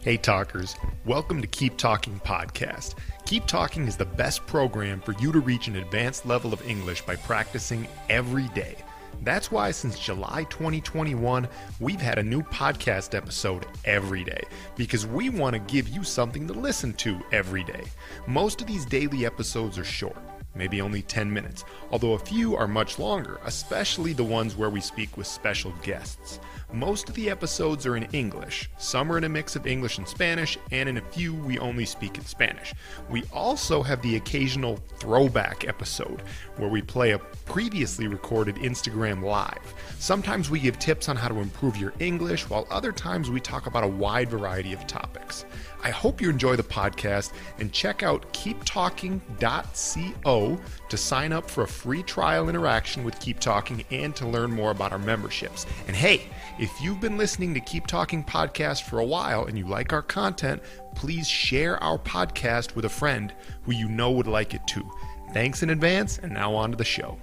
Hey, talkers. Welcome to Keep Talking Podcast. Keep Talking is the best program for you to reach an advanced level of English by practicing every day. That's why since July 2021, we've had a new podcast episode every day because we want to give you something to listen to every day. Most of these daily episodes are short maybe only 10 minutes, although a few are much longer, especially the ones where we speak with special guests. Most of the episodes are in English, some are in a mix of English and Spanish, and in a few we only speak in Spanish. We also have the occasional throwback episode where we play a previously recorded Instagram Live. Sometimes we give tips on how to improve your English, while other times we talk about a wide variety of topics. I hope you enjoy the podcast and check out keeptalking.co to sign up for a free trial interaction with Keep Talking and to learn more about our memberships. And hey, if you've been listening to Keep Talking podcast for a while and you like our content, please share our podcast with a friend who you know would like it too. Thanks in advance, and now on to the show.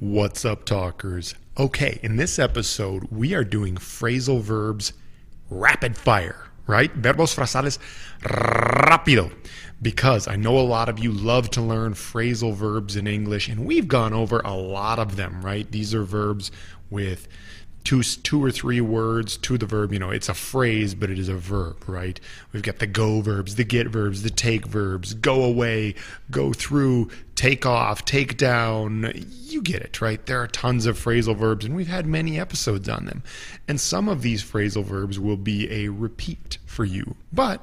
What's up, talkers? Okay, in this episode, we are doing phrasal verbs rapid fire right? Verbos frasales rápido. Because I know a lot of you love to learn phrasal verbs in English, and we've gone over a lot of them, right? These are verbs with two two or three words to the verb. You know, it's a phrase, but it is a verb, right? We've got the go verbs, the get verbs, the take verbs, go away, go through, take off, take down. You get it, right? There are tons of phrasal verbs, and we've had many episodes on them. And some of these phrasal verbs will be a repeat for you, but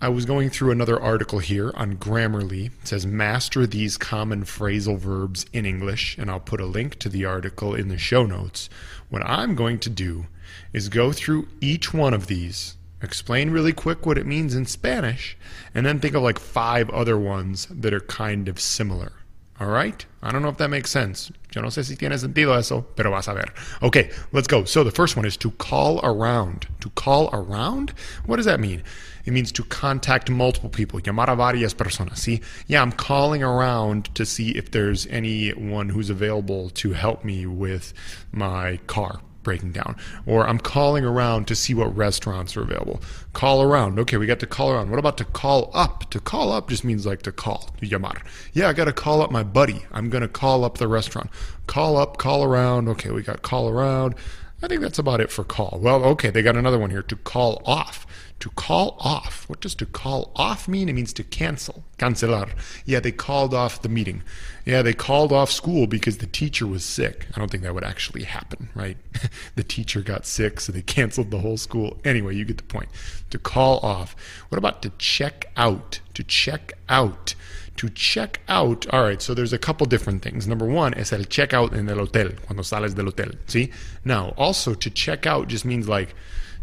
I was going through another article here on Grammarly. It says master these common phrasal verbs in English, and I'll put a link to the article in the show notes. What I'm going to do is go through each one of these, explain really quick what it means in Spanish, and then think of like five other ones that are kind of similar. All right? I don't know if that makes sense. Yo no sé si tiene sentido eso, pero vas a ver. Okay, let's go. So the first one is to call around. To call around? What does that mean? It means to contact multiple people. Llamar a varias personas. See? Yeah, I'm calling around to see if there's anyone who's available to help me with my car breaking down. Or I'm calling around to see what restaurants are available. Call around. Okay, we got to call around. What about to call up? To call up just means like to call, llamar. Yeah, I got to call up my buddy. I'm going to call up the restaurant. Call up, call around. Okay, we got call around. I think that's about it for call. Well, okay, they got another one here to call off. To call off. What does to call off mean? It means to cancel. Cancelar. Yeah, they called off the meeting. Yeah, they called off school because the teacher was sick. I don't think that would actually happen, right? the teacher got sick, so they canceled the whole school. Anyway, you get the point. To call off. What about to check out? To check out to check out, all right, so there's a couple different things. Number one es el check out en el hotel, cuando sales del hotel, See? Now, also to check out just means like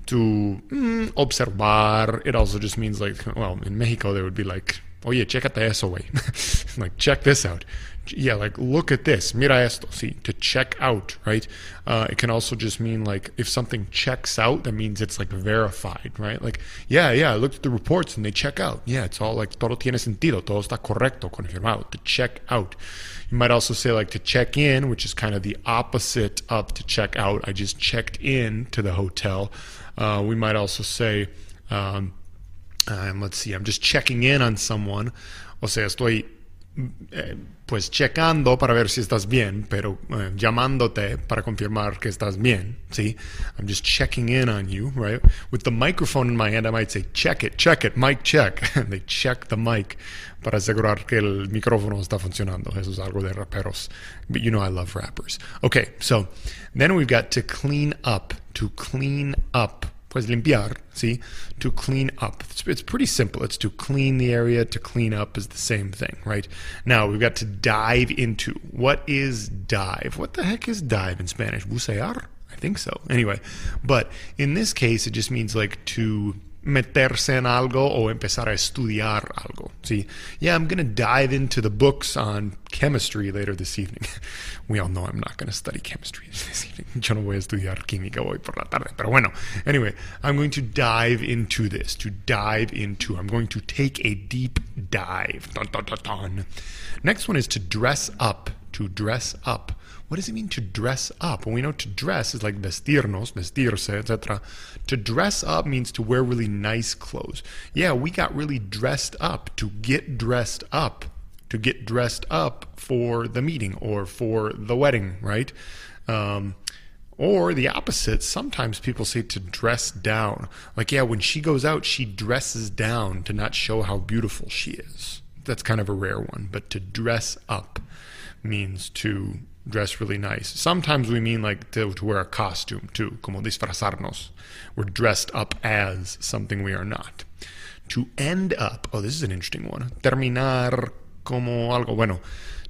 to mm, observar. It also just means like, well, in Mexico, they would be like, oh oye, chécate eso, güey. like, check this out. Yeah, like, look at this. Mira esto. See, to check out, right? Uh, it can also just mean like, if something checks out, that means it's like verified, right? Like, yeah, yeah, I looked at the reports and they check out. Yeah, it's all like, todo tiene sentido. Todo está correcto, confirmado. To check out. You might also say like to check in, which is kind of the opposite of to check out. I just checked in to the hotel. Uh, we might also say, um, um, let's see, I'm just checking in on someone. O sea, estoy eh, pues checando para ver si estás bien, pero uh, llamándote para confirmar que estás bien. ¿sí? I'm just checking in on you, right? With the microphone in my hand, I might say, check it, check it, mic check. And they check the mic para asegurar que el micrófono está funcionando. Eso es algo de raperos. But you know I love rappers. Okay, so then we've got to clean up, to clean up pues limpiar, to clean up. It's, it's, pretty simple. It's to clean the area, to clean up is the same thing, right? Now we've got to dive into. What is dive? What the heck is dive in Spanish? Bucear? I think so. Anyway, but in this case, it just means like to meterse en algo o empezar a estudiar algo. See, yeah, I'm going to dive into the books on chemistry later this evening. We all know I'm not going to study chemistry this evening. Yo no voy a estudiar química hoy por la tarde. Pero bueno, anyway, I'm going to dive into this, to dive into. I'm going to take a deep dive. Dun, dun, dun. Next one is to dress up, to dress up. What does it mean to dress up? Well, we know to dress is like vestirnos, vestirse, etc. To dress up means to wear really nice clothes. Yeah, we got really dressed up, to get dressed up to get dressed up for the meeting or for the wedding, right? Um, or the opposite, sometimes people say to dress down. Like, yeah, when she goes out, she dresses down to not show how beautiful she is. That's kind of a rare one. But to dress up means to dress really nice. Sometimes we mean like to, to wear a costume too, como disfrazarnos. We're dressed up as something we are not. To end up, oh, this is an interesting one. Terminar como algo. Bueno,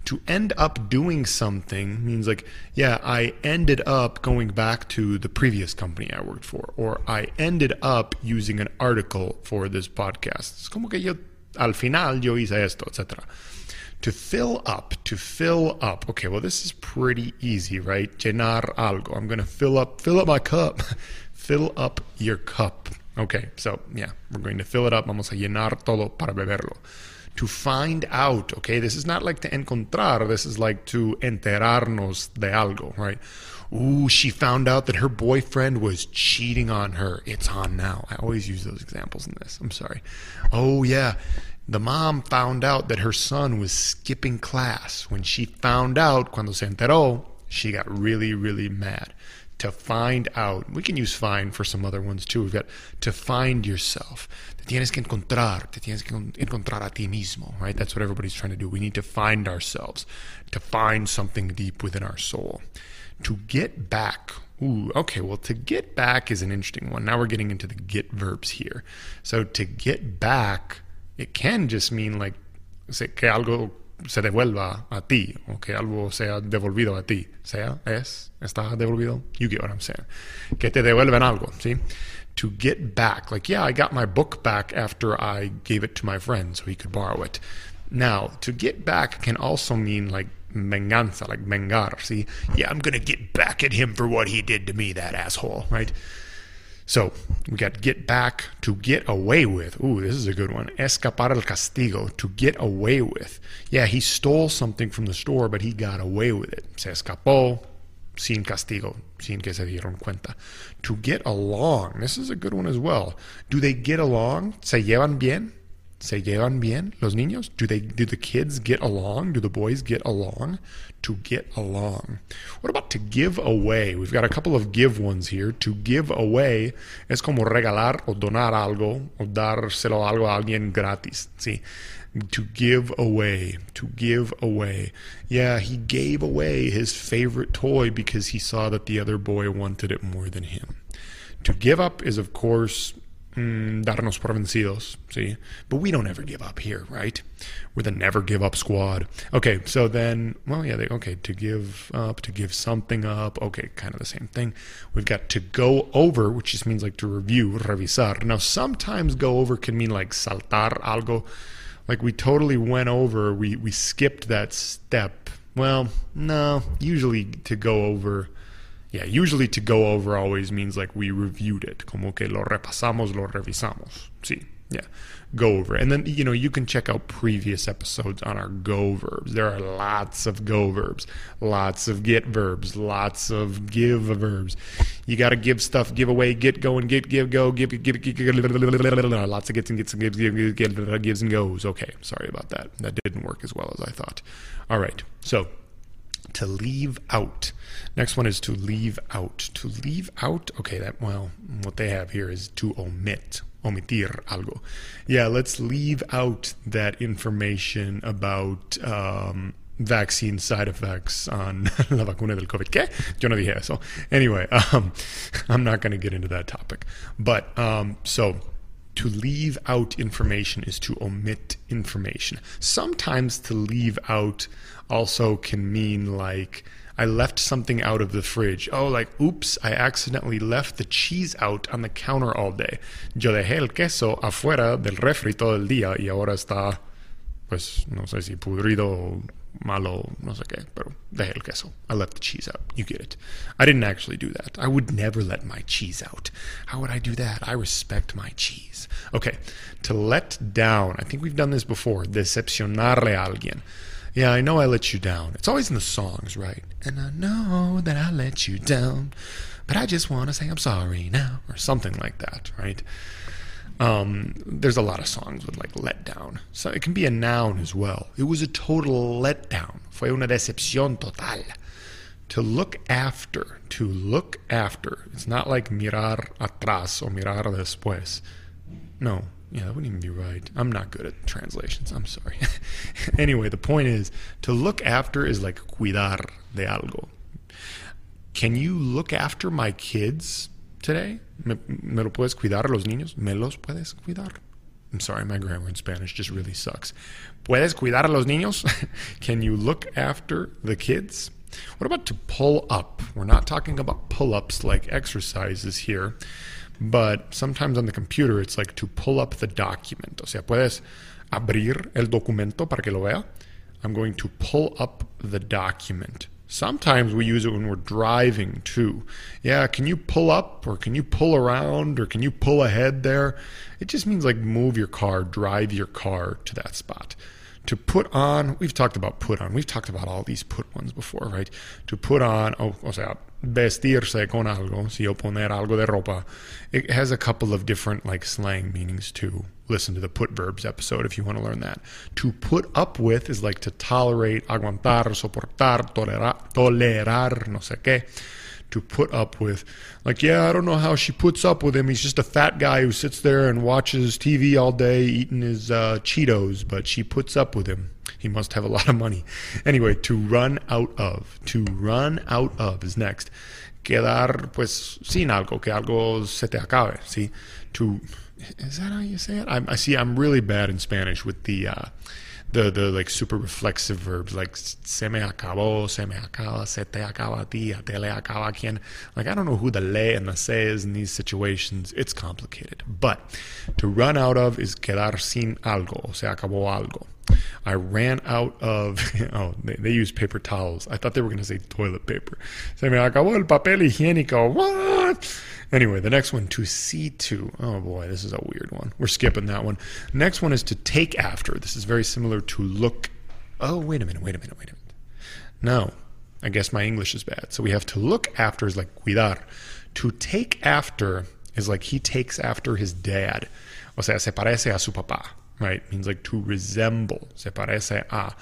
to end up doing something means like, yeah, I ended up going back to the previous company I worked for, or I ended up using an article for this podcast. Es como que yo, al final, yo hice esto, etc. To fill up, to fill up. Okay, well, this is pretty easy, right? Llenar algo. I'm going to fill up, fill up my cup. fill up your cup. Okay, so yeah, we're going to fill it up. Vamos a llenar todo para beberlo to find out, okay? This is not like to encontrar, this is like to enterarnos de algo, right? Ooh, she found out that her boyfriend was cheating on her. It's on now. I always use those examples in this. I'm sorry. Oh, yeah. The mom found out that her son was skipping class. When she found out, cuando se enteró, she got really, really mad. To find out, we can use find for some other ones too. We've got to find yourself Te tienes que encontrar, te tienes que encontrar a ti mismo, right? That's what everybody's trying to do. We need to find ourselves, to find something deep within our soul. To get back, ooh, okay, well, to get back is an interesting one. Now we're getting into the get verbs here. So to get back, it can just mean like, say, que algo se devuelva a ti, o que algo sea devolvido a ti. Sea, es, está devolvido. You get what I'm saying. Que te devuelven algo, ¿sí? to get back. Like, yeah, I got my book back after I gave it to my friend so he could borrow it. Now, to get back can also mean like venganza, like vengar. See, yeah, I'm gonna get back at him for what he did to me, that asshole, right? So we got get back to get away with. Ooh, this is a good one. Escapar el castigo, to get away with. Yeah, he stole something from the store, but he got away with it. Se escapó, sin castigo, sin que se dieron cuenta. To get along, this is a good one as well. Do they get along? ¿Se llevan bien? ¿Se llevan bien los niños? Do they do the kids get along? Do the boys get along? To get along. What about to give away? We've got a couple of give ones here. To give away es como regalar o donar algo o dárselo algo a alguien gratis. Sí to give away, to give away. Yeah, he gave away his favorite toy because he saw that the other boy wanted it more than him. To give up is, of course, mm, darnos por vencidos, see? But we don't ever give up here, right? We're the never give up squad. Okay, so then, well, yeah, they, okay, to give up, to give something up, okay, kind of the same thing. We've got to go over, which just means like to review, revisar. Now, sometimes go over can mean like saltar algo like we totally went over we we skipped that step well no usually to go over yeah usually to go over always means like we reviewed it. Como que lo repasamos lo revisamos. Sí yeah. Go over and then you know you can check out previous episodes on our go verbs. There are lots of go verbs lots of get verbs lots of give verbs. You got to give stuff give away get going get give go give give, give, give lots of gets and gets and gives give, give, gives and goes. Okay sorry about that. That didn't work as well as i thought. All right so to leave out. Next one is to leave out. To leave out, okay, that, well, what they have here is to omit omitir algo. Yeah, let's leave out that information about um, vaccine side effects on la vacuna del COVID. ¿Qué? Yo no dije eso. Anyway, um, I'm not going to get into that topic. But um, so to leave out information is to omit information. Sometimes to leave out also can mean like I left something out of the fridge. Oh, like, oops, I accidentally left the cheese out on the counter all day. Yo dejé el queso afuera del refri todo el día y ahora está, pues, no sé si pudrido malo, no sé qué, pero dejé el queso. I left the cheese out. You get it. I didn't actually do that. I would never let my cheese out. How would I do that? I respect my cheese. Okay, to let down. I think we've done this before. Decepcionarle a alguien. Yeah, I know I let you down. It's always in the songs, right? And I know that I let you down, but I just want to say I'm sorry now, or something like that, right? Um, there's a lot of songs with like letdown. So it can be a noun as well. It was a total letdown. Fue una decepción total. To look after, to look after. It's not like mirar atrás or mirar después. No, yeah, that wouldn't even be right. I'm not good at translations. I'm sorry. anyway, the point is to look after is like cuidar de algo. Can you look after my kids? Today? ¿Me, ¿Me, lo puedes cuidar los niños? ¿Me los puedes cuidar? I'm sorry, my grammar in Spanish just really sucks. ¿Puedes cuidar a los niños? Can you look after the kids? What about to pull up? We're not talking about pull ups like exercises here, but sometimes on the computer it's like to pull up the document. O sea, puedes abrir el documento para que lo vea. I'm going to pull up the document. Sometimes we use it when we're driving too. Yeah, can you pull up or can you pull around or can you pull ahead there? It just means like move your car, drive your car to that spot. To put on, we've talked about put on. We've talked about all these put ones before, right? To put on, oh, o sea, vestirse con algo, si o poner algo de ropa. It has a couple of different like slang meanings too listen to the put verbs episode if you want to learn that. To put up with is like to tolerate, aguantar, soportar, tolerar, tolerar, no sé qué. To put up with, like, yeah, I don't know how she puts up with him. He's just a fat guy who sits there and watches TV all day eating his uh, Cheetos, but she puts up with him. He must have a lot of money. Anyway, to run out of. To run out of is next. Quedar, pues, sin algo, que algo se te acabe, ¿sí? To is that how you say it? I'm, I see. I'm really bad in Spanish with the uh, the the like super reflexive verbs like se me acabó, se me acaba, se te acaba a ti, a te le acaba a quien. Like I don't know who the le and the se is in these situations. It's complicated. But to run out of is quedar sin algo. Se acabó algo. I ran out of, oh, they, they use paper towels. I thought they were going to say toilet paper. Se me acabó el papel higiénico. What? Anyway, the next one, to see to. Oh boy, this is a weird one. We're skipping that one. Next one is to take after. This is very similar to look. Oh, wait a minute, wait a minute, wait a minute. No, I guess my English is bad. So we have to look after is like cuidar. To take after is like he takes after his dad. O sea, se parece a su papá right? It means like to resemble. Se parece a.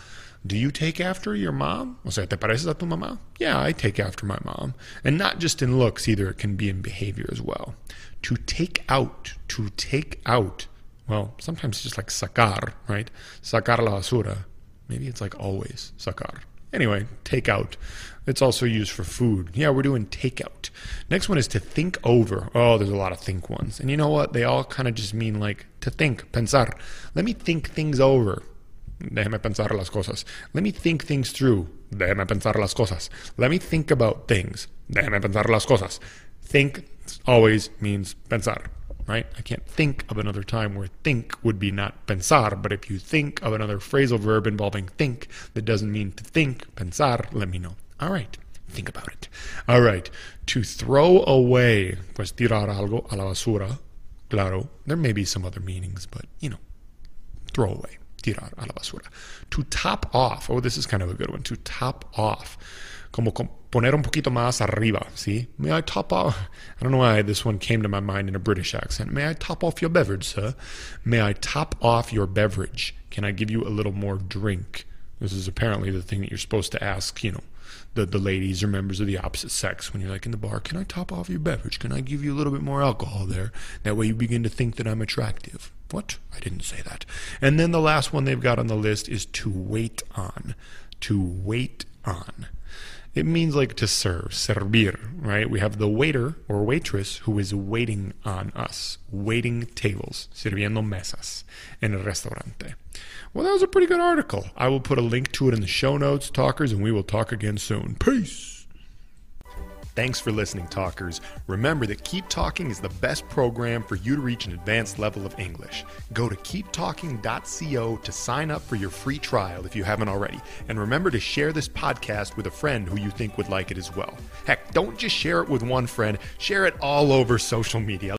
Do you take after your mom? O sea, ¿te pareces a tu mamá? Yeah, I take after my mom. And not just in looks either, it can be in behavior as well. To take out, to take out. Well, sometimes it's just like sacar, right? Sacar la basura. Maybe it's like always sacar. Anyway, take out. It's also used for food. Yeah, we're doing takeout. Next one is to think over. Oh, there's a lot of think ones. And you know what? They all kind of just mean like to think, pensar. Let me think things over. Déjeme pensar las cosas. Let me think things through. Déjeme pensar las cosas. Let me think about things. Déjeme pensar las cosas. Think always means pensar right? I can't think of another time where think would be not pensar, but if you think of another phrasal verb involving think that doesn't mean to think, pensar, let me know. All right, think about it. All right, to throw away, pues tirar algo a la basura, claro, there may be some other meanings, but you know, throw away, tirar a la basura. To top off, oh, this is kind of a good one, to top off como poner un poquito más arriba, ¿sí? May I top off? I don't know why this one came to my mind in a British accent. May I top off your beverage, sir? May I top off your beverage? Can I give you a little more drink? This is apparently the thing that you're supposed to ask, you know, the, the ladies or members of the opposite sex when you're like in the bar, can I top off your beverage? Can I give you a little bit more alcohol there? That way you begin to think that I'm attractive. What? I didn't say that. And then the last one they've got on the list is to wait on. To wait on. It means like to serve, servir, right? We have the waiter or waitress who is waiting on us, waiting tables, sirviendo mesas in a restaurante. Well, that was a pretty good article. I will put a link to it in the show notes, talkers, and we will talk again soon. Peace. Thanks for listening, talkers. Remember that Keep Talking is the best program for you to reach an advanced level of English. Go to keeptalking.co to sign up for your free trial if you haven't already. And remember to share this podcast with a friend who you think would like it as well. Heck, don't just share it with one friend, share it all over social media.